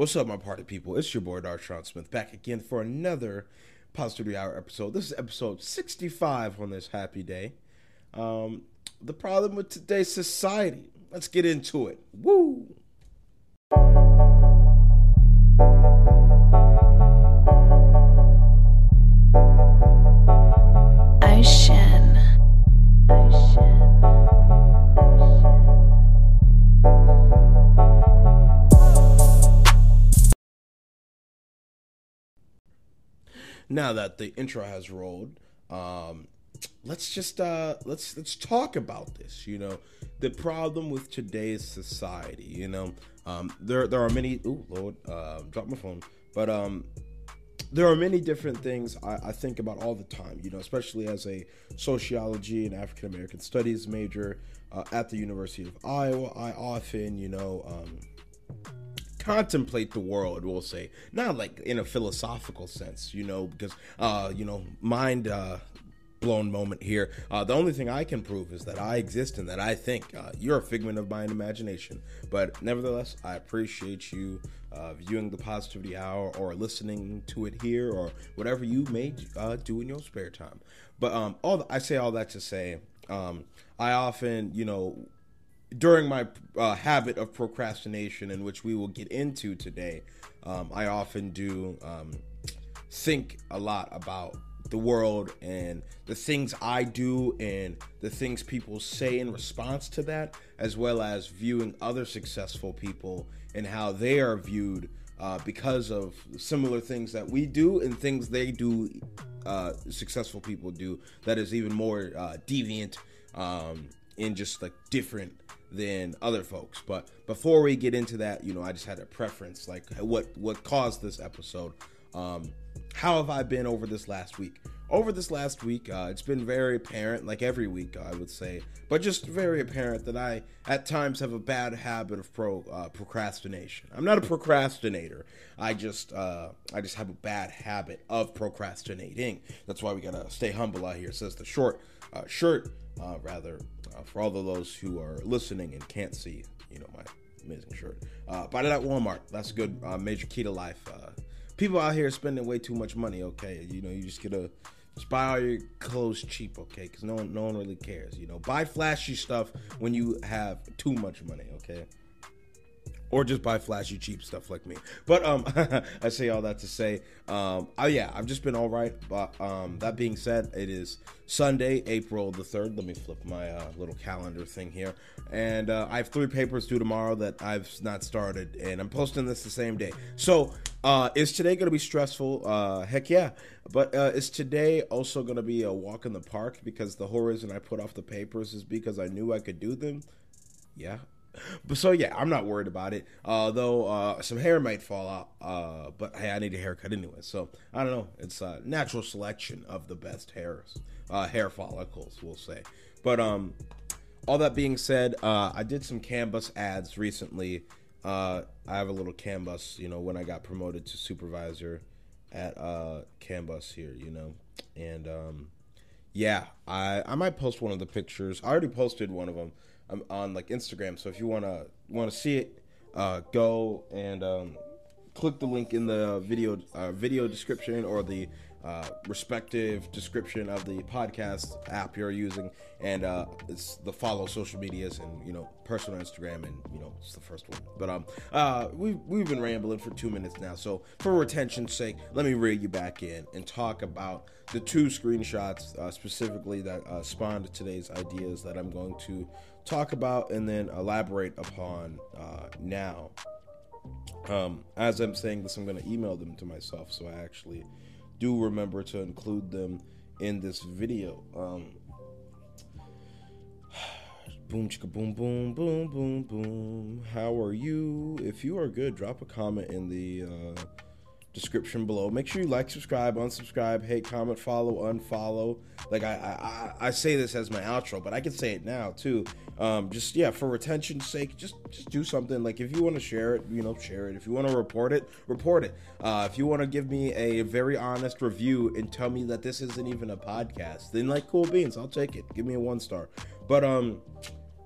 What's up, my party people? It's your boy Darshaun Smith back again for another Positivity Hour episode. This is episode 65 on this happy day. Um, the problem with today's society. Let's get into it. Woo! Now that the intro has rolled, um, let's just uh, let's let's talk about this. You know, the problem with today's society. You know, um, there there are many. Oh Lord, uh, drop my phone. But um, there are many different things I, I think about all the time. You know, especially as a sociology and African American studies major uh, at the University of Iowa. I often, you know. Um, contemplate the world we'll say. Not like in a philosophical sense you know because uh you know mind uh blown moment here. Uh the only thing i can prove is that i exist and that i think. Uh, you're a figment of my imagination. But nevertheless i appreciate you uh, viewing the positivity hour or listening to it here or whatever you may uh, do in your spare time. But um all the, i say all that to say um i often you know during my uh, habit of procrastination, in which we will get into today, um, I often do um, think a lot about the world and the things I do and the things people say in response to that, as well as viewing other successful people and how they are viewed uh, because of similar things that we do and things they do, uh, successful people do, that is even more uh, deviant um, and just like different than other folks. But before we get into that, you know, I just had a preference, like what what caused this episode. Um, how have I been over this last week? Over this last week, uh, it's been very apparent, like every week, I would say, but just very apparent that I at times have a bad habit of pro uh, procrastination. I'm not a procrastinator. I just uh, I just have a bad habit of procrastinating. That's why we gotta stay humble out here. Says the short uh, shirt, uh, rather uh, for all of those who are listening and can't see, you know, my amazing shirt. Uh, buy it at Walmart. That's a good uh, major key to life. Uh, people out here spending way too much money. Okay, you know, you just gotta just buy all your clothes cheap. Okay, because no one, no one really cares. You know, buy flashy stuff when you have too much money. Okay or just buy flashy cheap stuff like me. But um, I say all that to say, um, oh yeah, I've just been all right. But um, that being said, it is Sunday, April the third. Let me flip my uh, little calendar thing here, and uh, I have three papers due tomorrow that I've not started, and I'm posting this the same day. So uh, is today going to be stressful? Uh, heck yeah. But uh, is today also going to be a walk in the park? Because the whole reason I put off the papers is because I knew I could do them. Yeah, but so yeah, I'm not worried about it. Uh, though uh, some hair might fall out. Uh, but hey, I need a haircut anyway. So I don't know. It's a natural selection of the best hairs, uh, hair follicles, we'll say. But um, all that being said, uh, I did some Canvas ads recently. Uh, I have a little Canvas, you know, when I got promoted to supervisor at uh, Canvas here, you know, and um, yeah, I I might post one of the pictures. I already posted one of them um, on like Instagram. So if you wanna wanna see it, uh, go and um, click the link in the video uh, video description or the uh, respective description of the podcast app you're using, and uh, it's the follow social medias and you know personal Instagram and you know it's the first one. But um, uh, we we've been rambling for two minutes now, so for retention's sake, let me reel you back in and talk about the two screenshots uh, specifically that uh, spawned today's ideas that I'm going to talk about and then elaborate upon uh, now. Um, as I'm saying this, I'm going to email them to myself, so I actually do remember to include them in this video. Um, boom, chicka, boom, boom, boom, boom, boom. How are you? If you are good, drop a comment in the uh, description below. Make sure you like, subscribe, unsubscribe, hate, comment, follow, unfollow. Like I, I, I say this as my outro, but I can say it now too. Um, just yeah, for retention's sake, just just do something. Like if you want to share it, you know, share it. If you want to report it, report it. Uh, if you want to give me a very honest review and tell me that this isn't even a podcast, then like cool beans, I'll take it. Give me a one star. But um,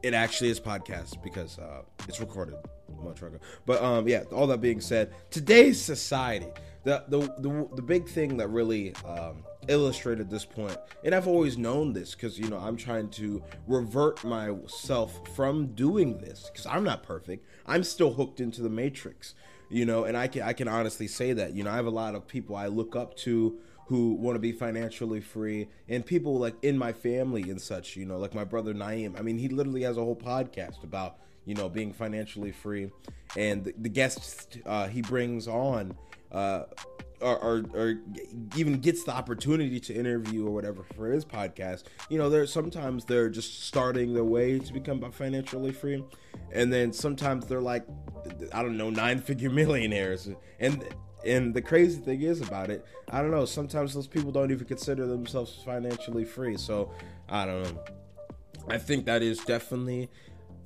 it actually is podcast because uh, it's recorded. Much longer. But um, yeah. All that being said, today's society, the the the, the big thing that really um, illustrated this point, and I've always known this because you know I'm trying to revert myself from doing this because I'm not perfect. I'm still hooked into the matrix, you know, and I can I can honestly say that you know I have a lot of people I look up to who want to be financially free and people like in my family and such you know like my brother naeem i mean he literally has a whole podcast about you know being financially free and the, the guests uh, he brings on uh, or, or, or even gets the opportunity to interview or whatever for his podcast you know they're sometimes they're just starting their way to become financially free and then sometimes they're like i don't know nine figure millionaires and and the crazy thing is about it, I don't know. Sometimes those people don't even consider themselves financially free. So I don't know. I think that is definitely.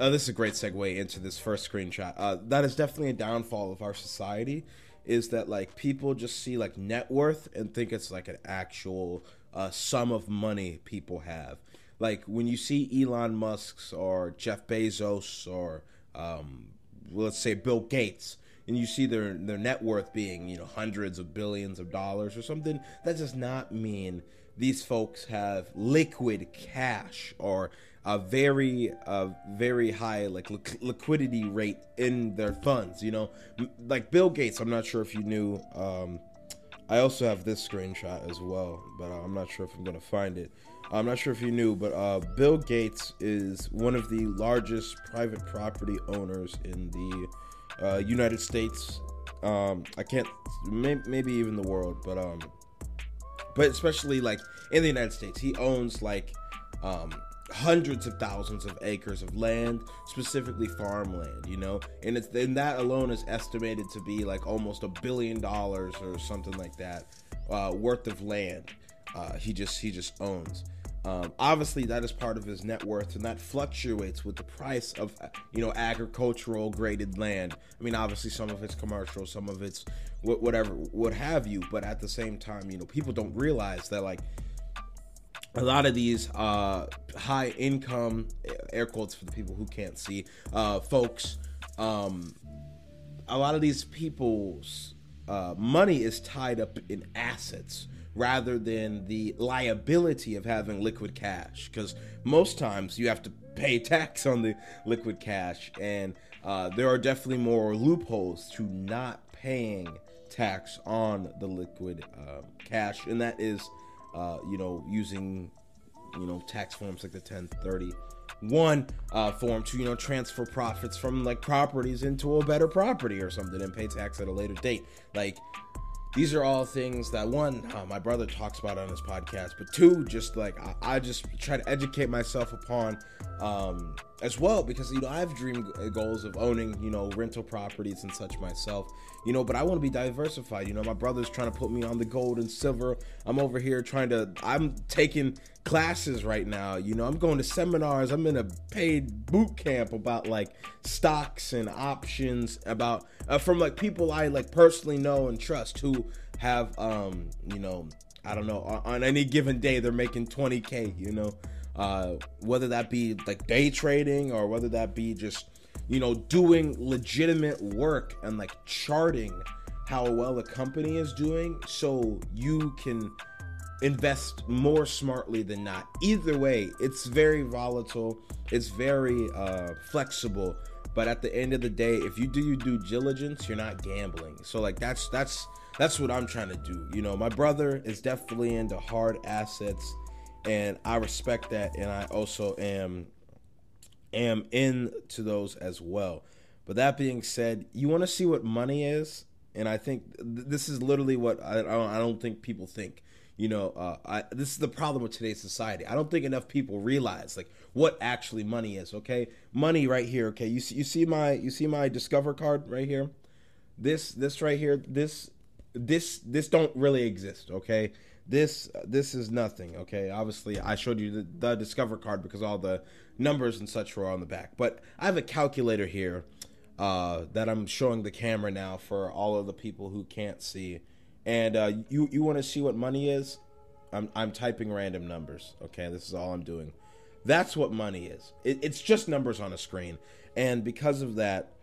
Uh, this is a great segue into this first screenshot. Uh, that is definitely a downfall of our society. Is that like people just see like net worth and think it's like an actual uh, sum of money people have. Like when you see Elon Musk's or Jeff Bezos or um, let's say Bill Gates, and you see their their net worth being you know hundreds of billions of dollars or something, that does not mean these folks have liquid cash or a very uh, very high like li- liquidity rate in their funds. You know, like Bill Gates. I'm not sure if you knew. Um, I also have this screenshot as well, but I'm not sure if I'm gonna find it. I'm not sure if you knew, but uh, Bill Gates is one of the largest private property owners in the uh, United States. Um, I can't, may, maybe even the world, but um, but especially like in the United States, he owns like um hundreds of thousands of acres of land, specifically farmland, you know, and it's and that alone is estimated to be like almost a billion dollars or something like that uh, worth of land. Uh, he just he just owns. Um, obviously, that is part of his net worth, and that fluctuates with the price of, you know, agricultural graded land. I mean, obviously, some of it's commercial, some of it's whatever, what have you. But at the same time, you know, people don't realize that, like, a lot of these uh, high income, air quotes for the people who can't see, uh, folks, um, a lot of these people's uh, money is tied up in assets rather than the liability of having liquid cash. Because most times you have to pay tax on the liquid cash, and uh, there are definitely more loopholes to not paying tax on the liquid uh, cash, and that is, uh, you know, using, you know, tax forms like the 1030 one uh, form to you know transfer profits from like properties into a better property or something and pay tax at a later date like these are all things that one uh, my brother talks about on his podcast but two just like I, I just try to educate myself upon um, as well because you know i have dream goals of owning you know rental properties and such myself you know but i want to be diversified you know my brother's trying to put me on the gold and silver i'm over here trying to i'm taking classes right now you know i'm going to seminars i'm in a paid boot camp about like stocks and options about uh, from like people i like personally know and trust who have um you know i don't know on, on any given day they're making 20k you know uh, whether that be like day trading or whether that be just you know doing legitimate work and like charting how well a company is doing so you can invest more smartly than not. Either way it's very volatile. It's very uh, flexible. But at the end of the day if you do your due diligence you're not gambling. So like that's that's that's what i'm trying to do. You know my brother is definitely into hard assets and I respect that, and I also am am into those as well. But that being said, you want to see what money is, and I think th- this is literally what I, I, don't, I don't think people think. You know, uh, I, this is the problem with today's society. I don't think enough people realize like what actually money is. Okay, money right here. Okay, you see, you see my you see my Discover card right here. This this right here. This this this don't really exist. Okay, this this is nothing okay? Obviously i showed you the, the, discover card because all the numbers and such were on the back. But i have a calculator here uh, that i'm showing the camera now for all of the people who can't see. And uh, you you want to see what money is? I'm, I'm typing random numbers okay? This is all i'm doing. That's what money is. It, it's just numbers on a screen. And because of that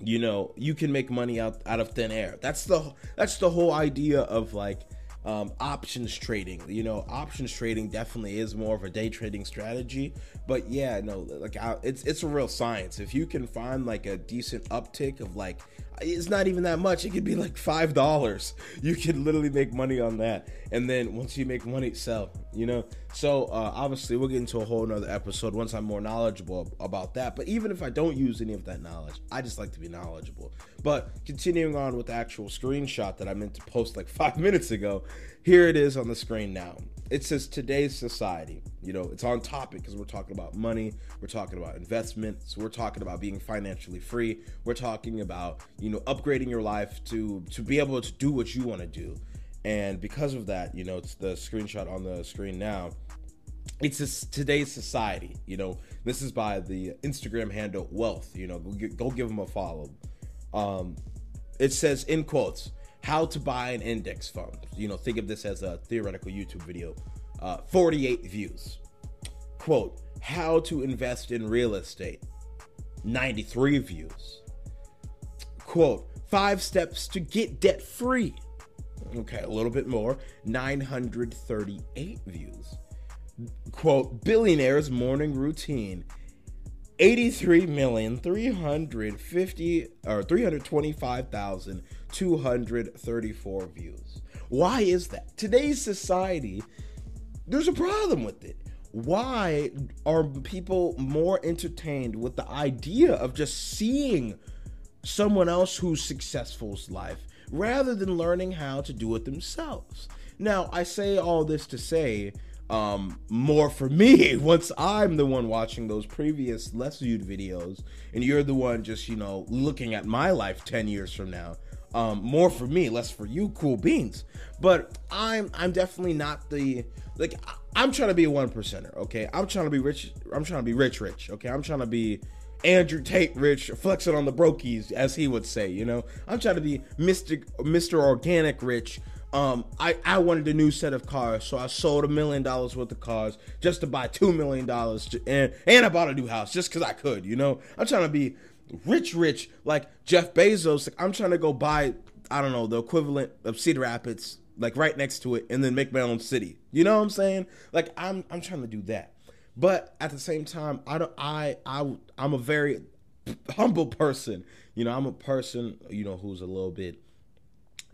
you know you can make money out out of thin air. That's the that's the whole idea of like um, options trading. You know options trading definitely is more of a day trading strategy. But yeah no like I, it's it's a real science. If you can find like a decent uptick of like it's not even that much. It could be like five dollars. You could literally make money on that. And then once you make money sell you know? So uh, obviously we'll get into a whole nother episode once i'm more knowledgeable about that. But even if i don't use any of that knowledge i just like to be knowledgeable. But continuing on with the actual screenshot that i meant to post like five minutes ago here it is on the screen now. It says today's society you know it's on topic because we're talking about money we're talking about investments we're talking about being financially free we're talking about you know upgrading your life to to be able to do what you want to do. And because of that you know it's the screenshot on the screen now. It's today's society you know. This is by the instagram handle wealth you know. Go, go give them a follow. Um it says in quotes how to buy an index fund. You know think of this as a theoretical youtube video uh, 48 views quote how to invest in real estate 93 views quote five steps to get debt free okay a little bit more 938 views quote billionaires morning routine 83 million 350 or 325,234 views. Why is that? Today's society there's a problem with it. Why are people more entertained with the idea of just seeing someone else who's successful's life rather than learning how to do it themselves? Now, I say all this to say um, more for me once I'm the one watching those previous less viewed videos and you're the one just, you know, looking at my life 10 years from now. Um, more for me, less for you, cool beans. But I'm I'm definitely not the like I'm trying to be a one percenter, okay? I'm trying to be rich. I'm trying to be rich, rich, okay? I'm trying to be Andrew Tate rich, flexing on the brokies, as he would say, you know? I'm trying to be Mr. Mr. Organic rich, um, I, I wanted a new set of cars, so I sold a million dollars worth of cars just to buy two million dollars, and and I bought a new house just because I could. You know, I'm trying to be rich, rich like Jeff Bezos. like I'm trying to go buy I don't know the equivalent of Cedar Rapids, like right next to it, and then make my own city. You know what I'm saying? Like I'm I'm trying to do that, but at the same time, I don't I I I'm a very humble person. You know, I'm a person you know who's a little bit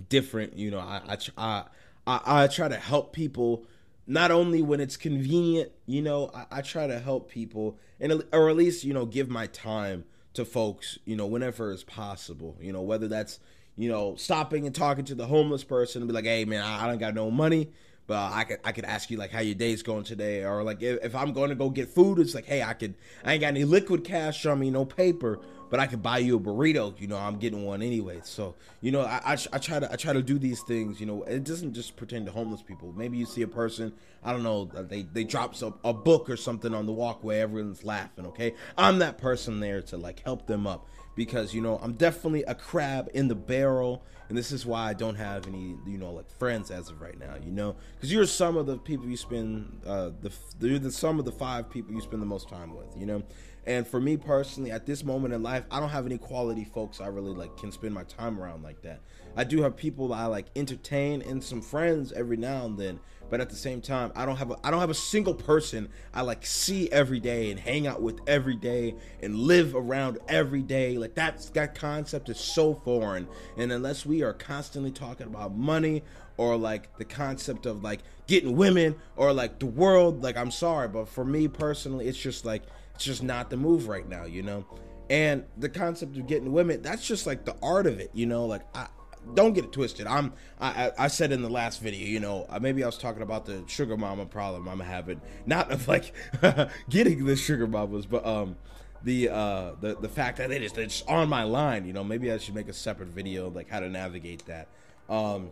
different. You know, I I I, I try to help people not only when it's convenient. You know, I, I try to help people and or at least you know give my time to folks. You know, whenever it's possible. You know, whether that's you know stopping and talking to the homeless person and be like, hey man, I, I don't got no money but I could I could ask you like how your day's going today, or like if, if, I'm going to go get food, it's like hey I could I ain't got any liquid cash on me, no paper, but I could buy you a burrito. You know I'm getting one anyway. So you know I, I, I try to I try to do these things. You know it doesn't just pertain to homeless people. Maybe you see a person I don't know they they drop a, a book or something on the walkway, everyone's laughing. Okay, I'm that person there to like help them up because you know I'm definitely a crab in the barrel and this is why I don't have any, you know, like friends as of right now. You know, because you're some of the people you spend, uh, the you're the some of the five people you spend the most time with. You know, and for me personally, at this moment in life, I don't have any quality folks I really like can spend my time around like that. I do have people I like entertain and some friends every now and then, but at the same time, I don't have a I don't have a single person I like see every day and hang out with every day and live around every day. Like that's that concept is so foreign. And unless we are constantly talking about money or like the concept of like getting women or like the world, like I'm sorry, but for me personally, it's just like it's just not the move right now, you know. And the concept of getting women, that's just like the art of it, you know. Like I, don't get it twisted. I'm I, I said in the last video, you know, uh, maybe I was talking about the sugar mama problem I'm having, not of like getting the sugar mamas, but um the uh the the fact that it is it's on my line, you know, maybe I should make a separate video like how to navigate that. Um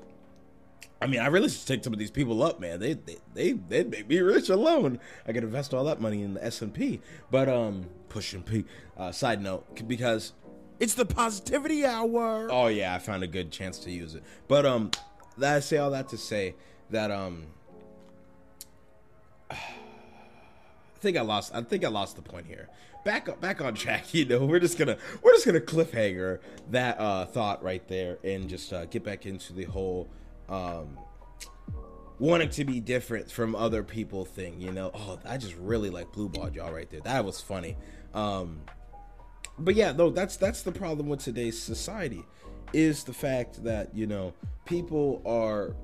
I mean, I really should take some of these people up, man. They they they they make me rich alone. I could invest all that money in the S and P. But um, pushing P. Uh, side note, because it's the positivity hour. Oh yeah, I found a good chance to use it. But um, I say all that to say that um, I think I lost. I think I lost the point here. back up, back on track. You know, we're just gonna we're just gonna cliffhanger that uh, thought right there and just uh, get back into the whole um, wanting to be different from other people thing. You know, oh, I just really like blue ball y'all right there. That was funny. Um, but yeah, though that's that's the problem with today's society is the fact that you know people are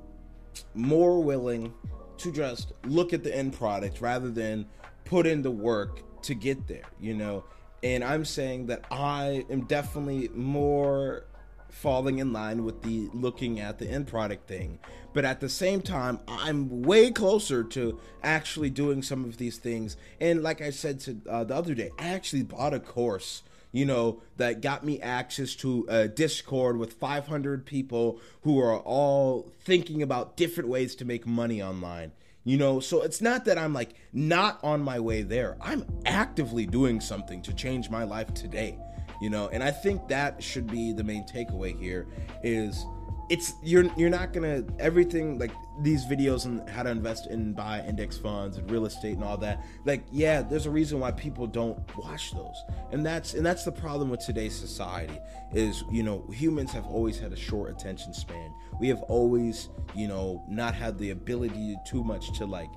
more willing to just look at the end product rather than put in the work to get there, you know. And I'm saying that I am definitely more falling in line with the looking at the end product thing. But at the same time, I'm way closer to actually doing some of these things. And like I said to uh, the other day, I actually bought a course you know, that got me access to a Discord with 500 people who are all thinking about different ways to make money online. You know, so it's not that I'm like not on my way there. I'm actively doing something to change my life today. You know, and I think that should be the main takeaway here is it's you're you're not gonna everything like these videos on how to invest in buy index funds and real estate and all that like yeah there's a reason why people don't watch those. And that's and that's the problem with today's society is you know humans have always had a short attention span. We have always you know not had the ability too much to like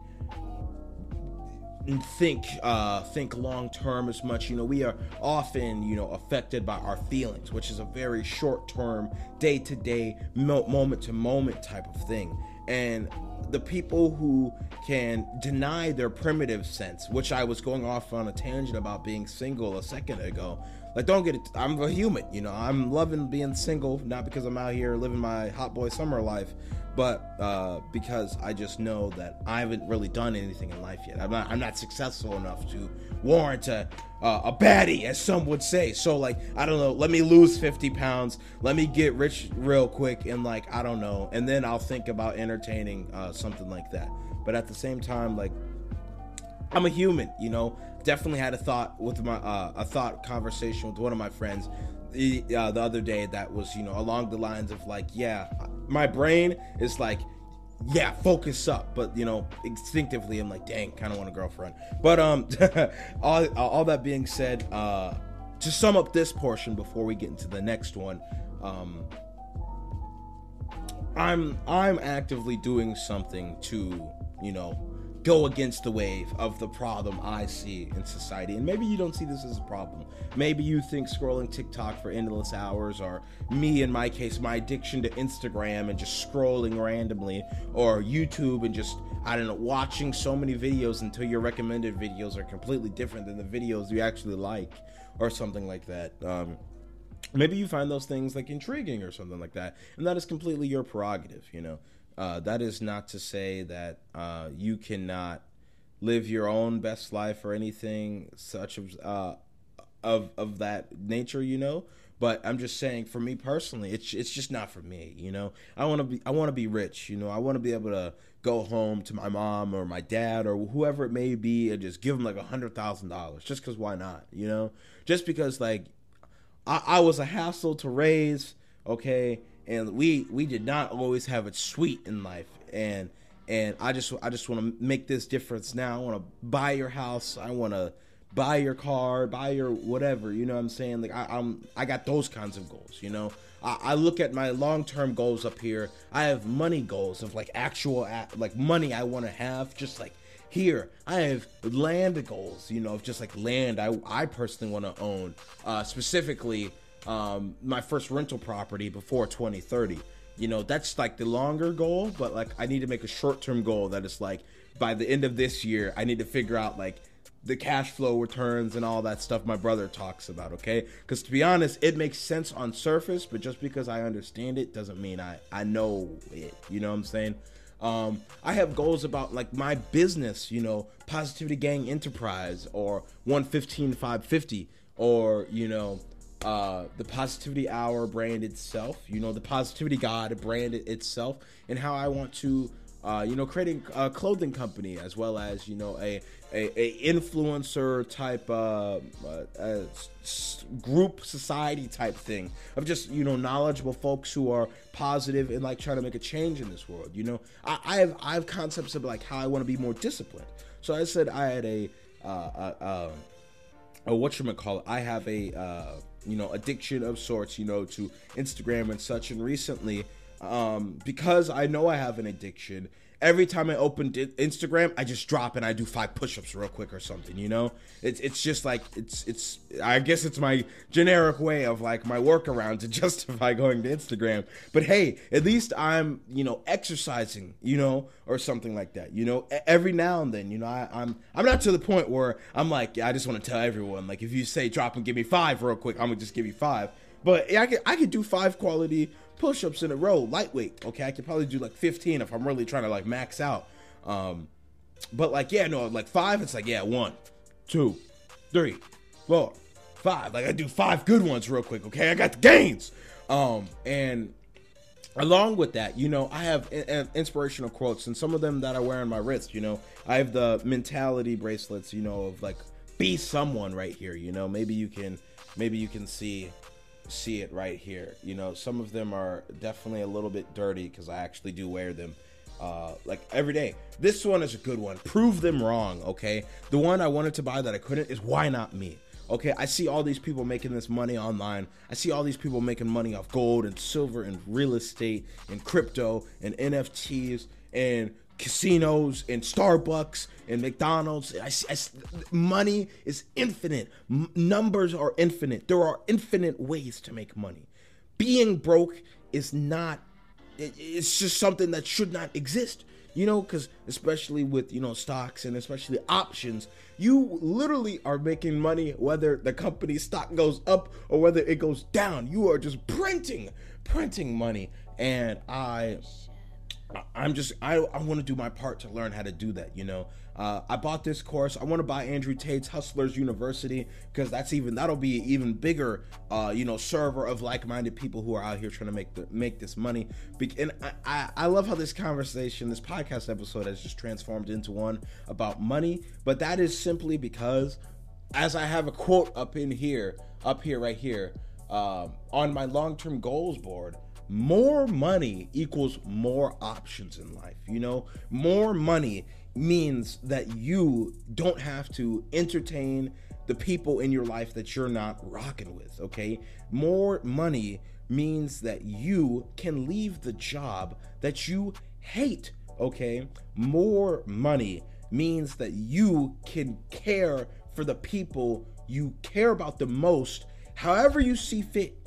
think uh, think long term as much. You know, we are often you know affected by our feelings, which is a very short term, day to day, moment to moment type of thing. And the people who can deny their primitive sense, which I was going off on a tangent about being single a second ago, like, don't get it. I'm a human, you know. I'm loving being single, not because I'm out here living my hot boy summer life, but uh, because I just know that I haven't really done anything in life yet. I'm not. I'm not successful enough to warrant a uh, a baddie, as some would say. So, like, I don't know. Let me lose 50 pounds. Let me get rich real quick, and like, I don't know. And then I'll think about entertaining uh, something like that. But at the same time, like, I'm a human, you know. Definitely had a thought with my uh, a thought conversation with one of my friends the, uh, the other day that was you know along the lines of like yeah my brain is like yeah focus up. But you know instinctively i'm like dang kind of want a girlfriend. But um all, all that being said uh to sum up this portion before we get into the next one um i'm i'm actively doing something to you know go against the wave of the problem I see in society. And maybe you don't see this as a problem. Maybe you think scrolling TikTok for endless hours, or me in my case, my addiction to Instagram and just scrolling randomly, or YouTube and just, I don't know, watching so many videos until your recommended videos are completely different than the videos you actually like, or something like that. Um, maybe you find those things like intriguing or something like that. And that is completely your prerogative, you know. Uh, that is not to say that uh, you cannot live your own best life or anything such of uh, of of that nature, you know. But I'm just saying, for me personally, it's it's just not for me, you know. I want to be I want to be rich, you know. I want to be able to go home to my mom or my dad or whoever it may be and just give them like a hundred thousand dollars, just because why not, you know? Just because like I, I was a hassle to raise, okay and we we did not always have it sweet in life and and I just I just want to make this difference now. I want to buy your house. I want to buy your car, buy your whatever. You know what I'm saying? Like I, am I got those kinds of goals. You know, I, I look at my long term goals up here. I have money goals of like actual like money I want to have. Just like here, I have land goals. You know, of just like land I I personally want to own. Uh, specifically, um, my first rental property before 2030. You know, that's like the longer goal, but like I need to make a short term goal that is like by the end of this year, I need to figure out like the cash flow returns and all that stuff my brother talks about, okay? Because to be honest, it makes sense on surface, but just because I understand it doesn't mean I, I know it. You know what I'm saying? Um, I have goals about like my business, you know, Positivity Gang Enterprise or 115 550 or, you know, uh, the Positivity Hour brand itself, you know, the Positivity God brand itself, and how I want to, uh, you know, creating a clothing company as well as, you know, a, a, a influencer type uh, uh group society type thing of just you know knowledgeable folks who are positive and like trying to make a change in this world you know i, I have i have concepts of like how i want to be more disciplined so i said i had a uh, uh, uh oh, what you call it? I have a uh, you know addiction of sorts, you know, to Instagram and such. And recently, um, because I know I have an addiction, every time I open Instagram, I just drop and I do five push-ups real quick or something. You know, it's it's just like it's it's. I guess it's my generic way of like my workaround to justify going to Instagram. But hey, at least I'm you know exercising, you know, or something like that. You know, every now and then, you know, I, I'm I'm not to the point where I'm like, yeah, I just want to tell everyone like if you say drop and give me five real quick, I'm gonna just give you five. But yeah, I could I could do five quality push-ups in a row, lightweight. Okay, I could probably do like 15 if I'm really trying to like max out. Um, but like yeah, no, like five, it's like yeah, one, two, three, four, five. Like I do five good ones real quick. Okay, I got the gains. Um, and along with that, you know, I have inspirational quotes, and some of them that I wear on my wrist. You know, I have the mentality bracelets. You know, of like be someone right here. You know, maybe you can, maybe you can see see it right here. You know, some of them are definitely a little bit dirty because I actually do wear them uh, like every day. This one is a good one. Prove them wrong, okay? The one I wanted to buy that I couldn't is why not me? Okay, I see all these people making this money online. I see all these people making money off gold and silver and real estate and crypto and NFTs and casinos and Starbucks and McDonald's. I, I, money is infinite. M- numbers are infinite. There are infinite ways to make money. Being broke is not. It, it's just something that should not exist. You know, because especially with you know stocks and especially options, you literally are making money whether the company stock goes up or whether it goes down. You are just printing, printing money, and I I'm just I I want to do my part to learn how to do that. You know, uh, I bought this course. I want to buy Andrew Tate's Hustlers University because that's even that'll be an even bigger uh, you know server of like-minded people who are out here trying to make the make this money. And I, I I love how this conversation, this podcast episode, has just transformed into one about money. But that is simply because, as I have a quote up in here, up here, right here, um, on my long-term goals board more money equals more options in life. You know, more money means that you don't have to entertain the people in your life that you're not rocking with, okay? More money means that you can leave the job that you hate, okay? More money means that you can care for the people you care about the most however you see fit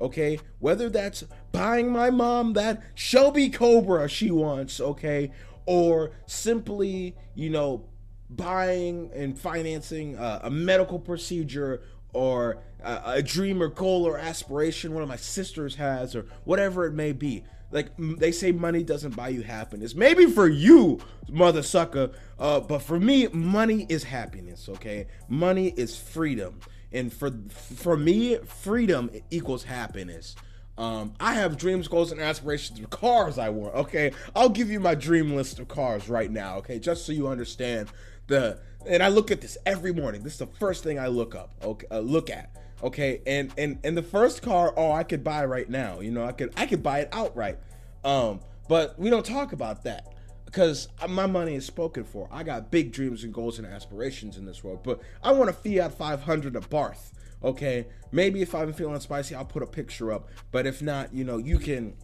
okay? Whether that's buying my mom that Shelby Cobra she wants, okay? Or simply, you know, buying and financing a, a medical procedure or a, a, dream or goal or aspiration one of my sisters has or whatever it may be. Like they say, money doesn't buy you happiness. Maybe for you, mother sucker, uh, but for me, money is happiness. Okay, money is freedom and for for me, freedom equals happiness. Um, I have dreams, goals, and aspirations of cars I want. Okay, I'll give you my dream list of cars right now. Okay, just so you understand the. And I look at this every morning. This is the first thing I look up. Okay, uh, look at. Okay, and and and the first car, oh, I could buy right now. You know, I could I could buy it outright. Um, but we don't talk about that because my money is spoken for. I got big dreams and goals and aspirations in this world, but I want a Fiat 500 Abarth. Okay, maybe if I'm feeling spicy, I'll put a picture up. But if not, you know, you can,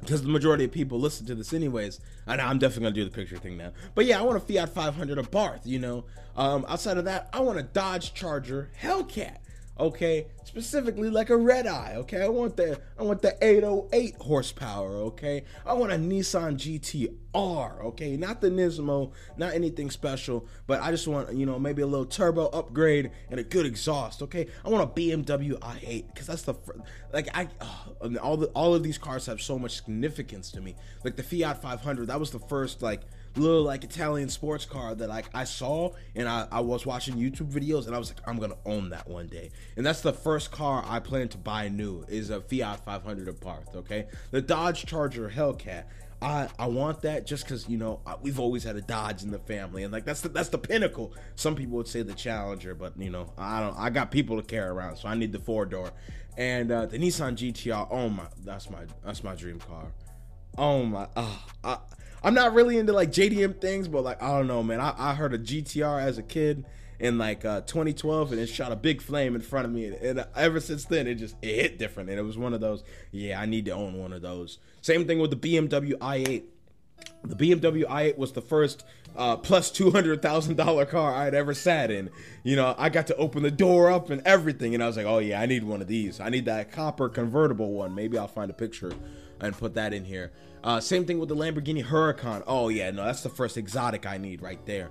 because the majority of people listen to this anyways. And I'm definitely gonna do the picture thing now. But yeah, I want a Fiat 500 Abarth. You know, um, outside of that, I want a Dodge Charger Hellcat okay? Specifically like a red eye okay? I want the i want the 808 horsepower okay? I want a nissan gtr okay? Not the nismo not anything special but i just want you know maybe a little turbo upgrade and a good exhaust okay? I want a bmw i8 because that's the like i all the all of these cars have so much significance to me. Like the fiat 500 that was the first like little like Italian sports car that like I saw and I, I was watching YouTube videos and I was like I'm gonna own that one day and that's the first car I plan to buy new is a Fiat 500 Abarth okay the Dodge Charger Hellcat I, I want that just because you know we've always had a Dodge in the family and like that's the, that's the pinnacle. Some people would say the Challenger, but you know I don't. I got people to carry around, so I need the four door. And uh, the Nissan GTR. Oh my, that's my that's my dream car. Oh my, oh, I, I'm not really into like JDM things, but like I don't know, man. I, I heard a GTR as a kid, in like uh, 2012, and it shot a big flame in front of me. And, and ever since then, it just it hit different, and it was one of those. Yeah, I need to own one of those. Same thing with the BMW i8. The BMW i8 was the first uh, plus two hundred thousand dollar car I'd ever sat in. You know, I got to open the door up and everything, and I was like, oh yeah, I need one of these. I need that copper convertible one. Maybe I'll find a picture and put that in here. Uh, same thing with the Lamborghini Huracan. Oh yeah, no, that's the first exotic I need right there.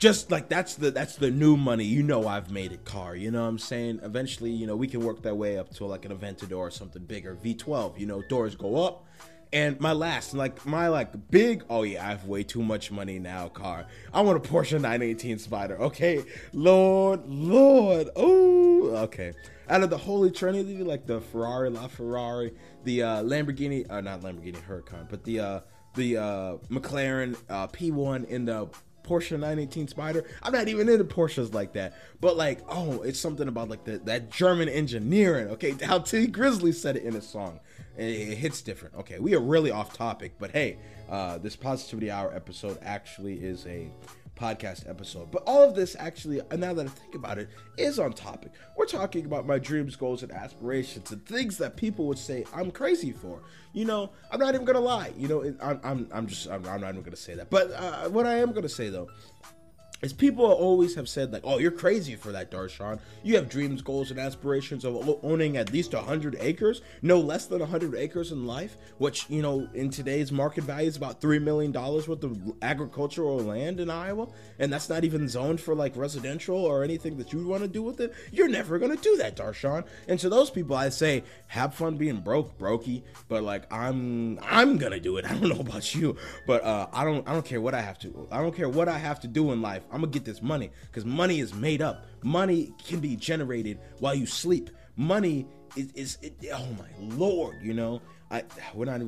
Just like that's the that's the new money. You know I've made it car. You know what I'm saying? Eventually, you know we can work that way up to like an Aventador or something bigger. V12. You know doors go up and my last, like my like big, oh yeah, I have way too much money now. Car, I want a Porsche 918 Spider. Okay, Lord, Lord, oh, okay. Out of the Holy Trinity, like the Ferrari, La Ferrari, the uh, Lamborghini, uh, not Lamborghini Huracan, but the uh, the uh, McLaren uh, P1 in the Porsche 918 Spider. I'm not even into Porsches like that, but like, oh, it's something about like the, that German engineering. Okay, how Tee Grizzley said it in his song. It, hits different. Okay, we are really off topic, but hey, uh, this Positivity Hour episode actually is a podcast episode. But all of this actually, now that I think about it, is on topic. We're talking about my dreams, goals, and aspirations, and things that people would say I'm crazy for. You know, I'm not even gonna lie. You know, I'm, I'm, I'm just, I'm, I'm not even gonna say that. But uh, what I am gonna say though is people always have said like, "Oh, you're crazy for that, Darshaun. You have dreams, goals, and aspirations of owning at least 100 acres, no less than 100 acres in life, which you know in today's market value is about three million dollars worth of agricultural land in Iowa, and that's not even zoned for like residential or anything that you want to do with it. You're never gonna do that, Darshaun. And to those people, I say, have fun being broke, brokey. But like, I'm, I'm gonna do it. I don't know about you, but uh, I don't, I don't care what I have to. I don't care what I have to do in life. I'm gonna get this money because money is made up. Money can be generated while you sleep. Money is, is it, oh my lord, you know. I we're not.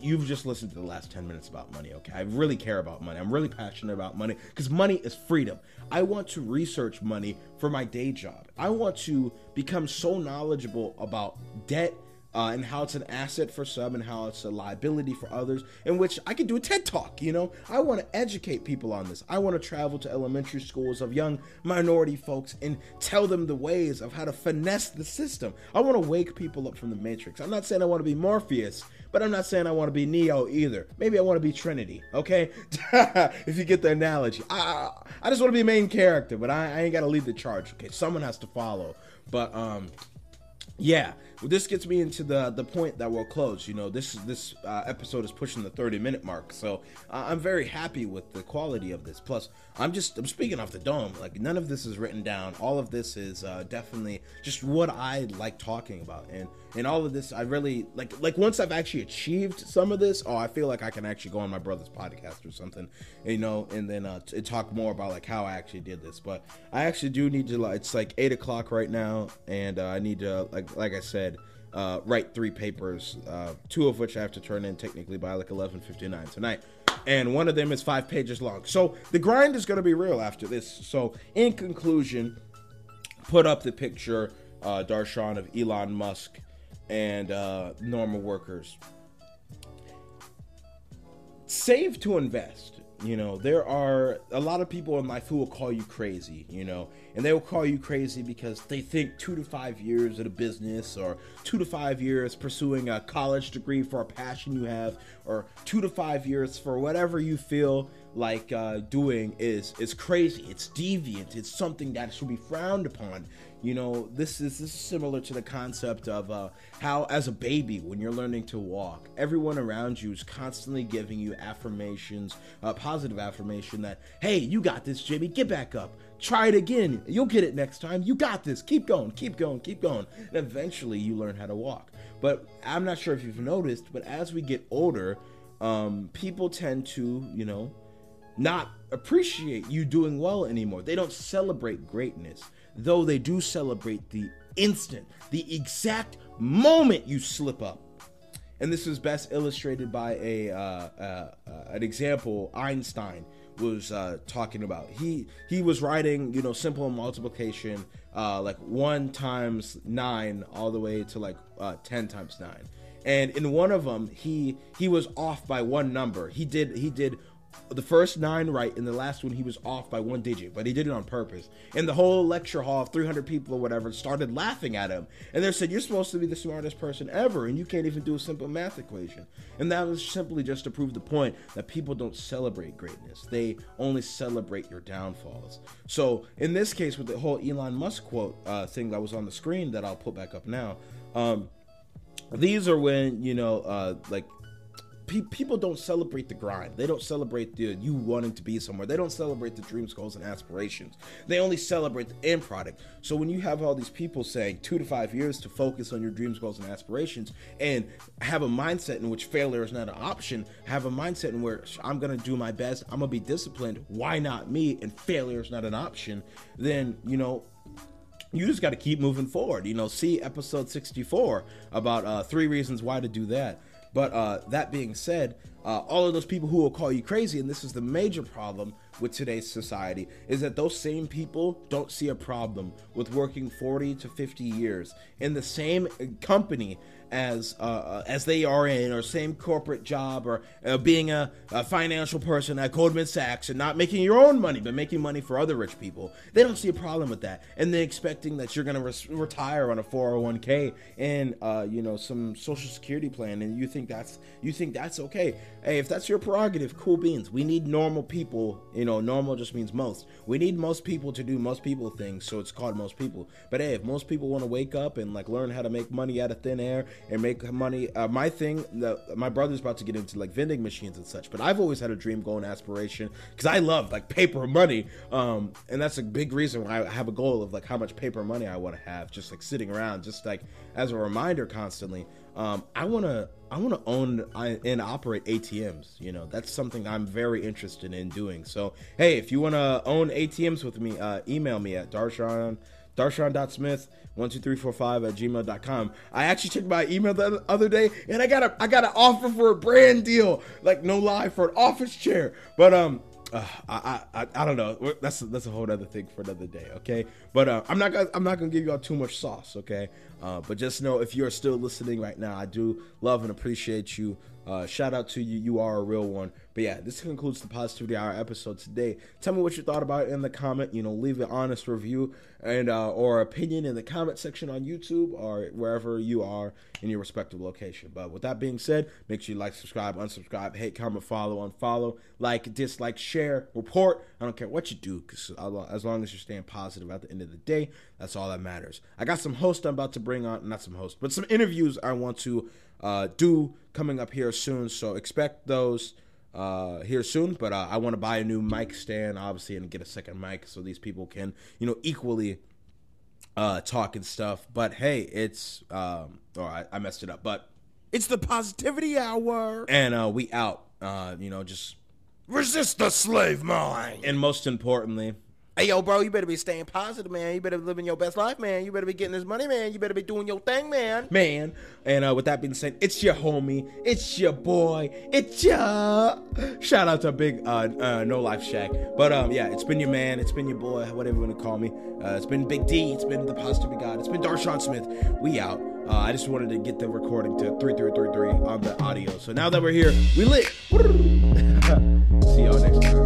You've just listened to the last 10 minutes about money, okay? I really care about money. I'm really passionate about money because money is freedom. I want to research money for my day job. I want to become so knowledgeable about debt uh, and how it's an asset for some and how it's a liability for others, in which I could do a TED talk. You know, I want to educate people on this. I want to travel to elementary schools of young minority folks and tell them the ways of how to finesse the system. I want to wake people up from the matrix. I'm not saying I want to be Morpheus, but I'm not saying I want to be Neo either. Maybe I want to be Trinity, okay? if you get the analogy. I, I just want to be a main character, but I, I ain't got to lead the charge, okay? Someone has to follow. But, um, yeah well, this gets me into the the point that we'll close you know this this uh, episode is pushing the 30 minute mark so uh, i'm very happy with the quality of this. Plus i'm just i'm speaking off the dome like none of this is written down. All of this is uh, definitely just what i like talking about. And and all of this i really like like once i've actually achieved some of this oh i feel like i can actually go on my brother's podcast or something you know and then uh t- talk more about like how i actually did this. But i actually do need to like it's like eight o'clock right now and uh, i need to like like i said uh, write three papers, uh, two of which I have to turn in technically by like 11:59 tonight, and one of them is five pages long. So the grind is going to be real after this. So in conclusion, put up the picture, uh, Darshaun of Elon Musk and uh, normal workers. Save to invest. You know, there are a lot of people in life who will call you crazy, you know, and they will call you crazy because they think two to five years at a business or two to five years pursuing a college degree for a passion you have or two to five years for whatever you feel like uh, doing is is crazy. It's deviant. It's something that should be frowned upon you know, this is this is similar to the concept of uh, how, as a baby, when you're learning to walk, everyone around you is constantly giving you affirmations, uh, positive affirmation that, hey, you got this, Jimmy, get back up, try it again, you'll get it next time, you got this, keep going, keep going, keep going, and eventually you learn how to walk. But I'm not sure if you've noticed, but as we get older, um, people tend to, you know, not appreciate you doing well anymore. They don't celebrate greatness though they do celebrate the instant, the exact moment you slip up. And this is best illustrated by a uh, uh, uh, an example Einstein was uh, talking about. He he was writing, you know, simple multiplication, uh, like one times nine all the way to like uh, ten times nine. And in one of them, he he was off by one number. He did he did the first nine right, and the last one he was off by one digit, but he did it on purpose. And the whole lecture hall of 300 people or whatever started laughing at him, and they said, "You're supposed to be the smartest person ever, and you can't even do a simple math equation." And that was simply just to prove the point that people don't celebrate greatness; they only celebrate your downfalls. So in this case, with the whole Elon Musk quote uh, thing that was on the screen that I'll put back up now. Um, these are when you know uh like pe- people don't celebrate the grind. They don't celebrate the you wanting to be somewhere. They don't celebrate the dreams goals and aspirations. They only celebrate the end product. So when you have all these people saying two to five years to focus on your dreams goals and aspirations and have a mindset in which failure is not an option have a mindset in where i'm gonna do my best i'm gonna be disciplined why not me? And failure is not an option then you know you just got to keep moving forward. You know, see episode 64 about uh, three reasons why to do that. But uh, that being said, uh, all of those people who will call you crazy, and this is the major problem with today's society, is that those same people don't see a problem with working 40 to 50 years in the same company as uh, as they are in, or same corporate job, or uh, being a, a financial person at Goldman Sachs and not making your own money, but making money for other rich people. They don't see a problem with that, and they're expecting that you're going to res- retire on a 401k and uh, you know some social security plan, and you think that's you think that's okay. Hey, if that's your prerogative, cool beans. We need normal people. You know, normal just means most. We need most people to do most people things, so it's called most people. But hey, if most people want to wake up and like learn how to make money out of thin air and make money, uh, my thing, the, my brother's about to get into like vending machines and such. But I've always had a dream, goal, and aspiration because I love like paper money, um, and that's a big reason why I have a goal of like how much paper money I want to have, just like sitting around, just like as a reminder constantly. Um, I want to I want to own and operate ATMs. You know, that's something I'm very interested in doing. So, hey, if you want to own ATMs with me, uh, email me at darshan, darshan.smith12345 at gmail.com. I actually checked my email the other day and I got a I got an offer for a brand deal. Like, no lie, for an office chair. But, um, uh, I, I I don't know. That's that's a whole other thing for another day. Okay, but uh, I'm not gonna I'm not gonna give y'all too much sauce. Okay, uh, but just know if you're still listening right now, I do love and appreciate you. Uh, shout out to you. You are a real one. But yeah, this concludes the Positivity Hour episode today. Tell me what you thought about it in the comment. You know, leave an honest review and uh, or opinion in the comment section on YouTube or wherever you are in your respective location. But with that being said, make sure you like, subscribe, unsubscribe, hate, comment, follow, unfollow, like, dislike, share, report. I don't care what you do, because as long as you're staying positive at the end of the day, that's all that matters. I got some hosts I'm about to bring on, not some hosts, but some interviews I want to uh, do coming up here soon. So expect those uh, here soon. But uh, I want to buy a new mic stand, obviously, and get a second mic so these people can, you know, equally uh, talk and stuff. But hey, it's um, all right. I messed it up, but It's the positivity hour. and uh, we out. Uh, you know, just Resist the slave mind. and most importantly, Hey, yo, bro, you better be staying positive, man. You better be living your best life, man. You better be getting this money, man. You better be doing your thing, man. man. And uh, with that being said, it's your homie, it's your boy, it's your shout out to Big uh, uh, NoLifeShaq. But um, yeah, it's been your man, it's been your boy, whatever you want to call me. Uh, it's been Big D, it's been the Positivity God, it's been Darshaun Smith. We out. Uh, I just wanted to get the recording to 3333 on the audio. So now that we're here, we lit. See y'all next time.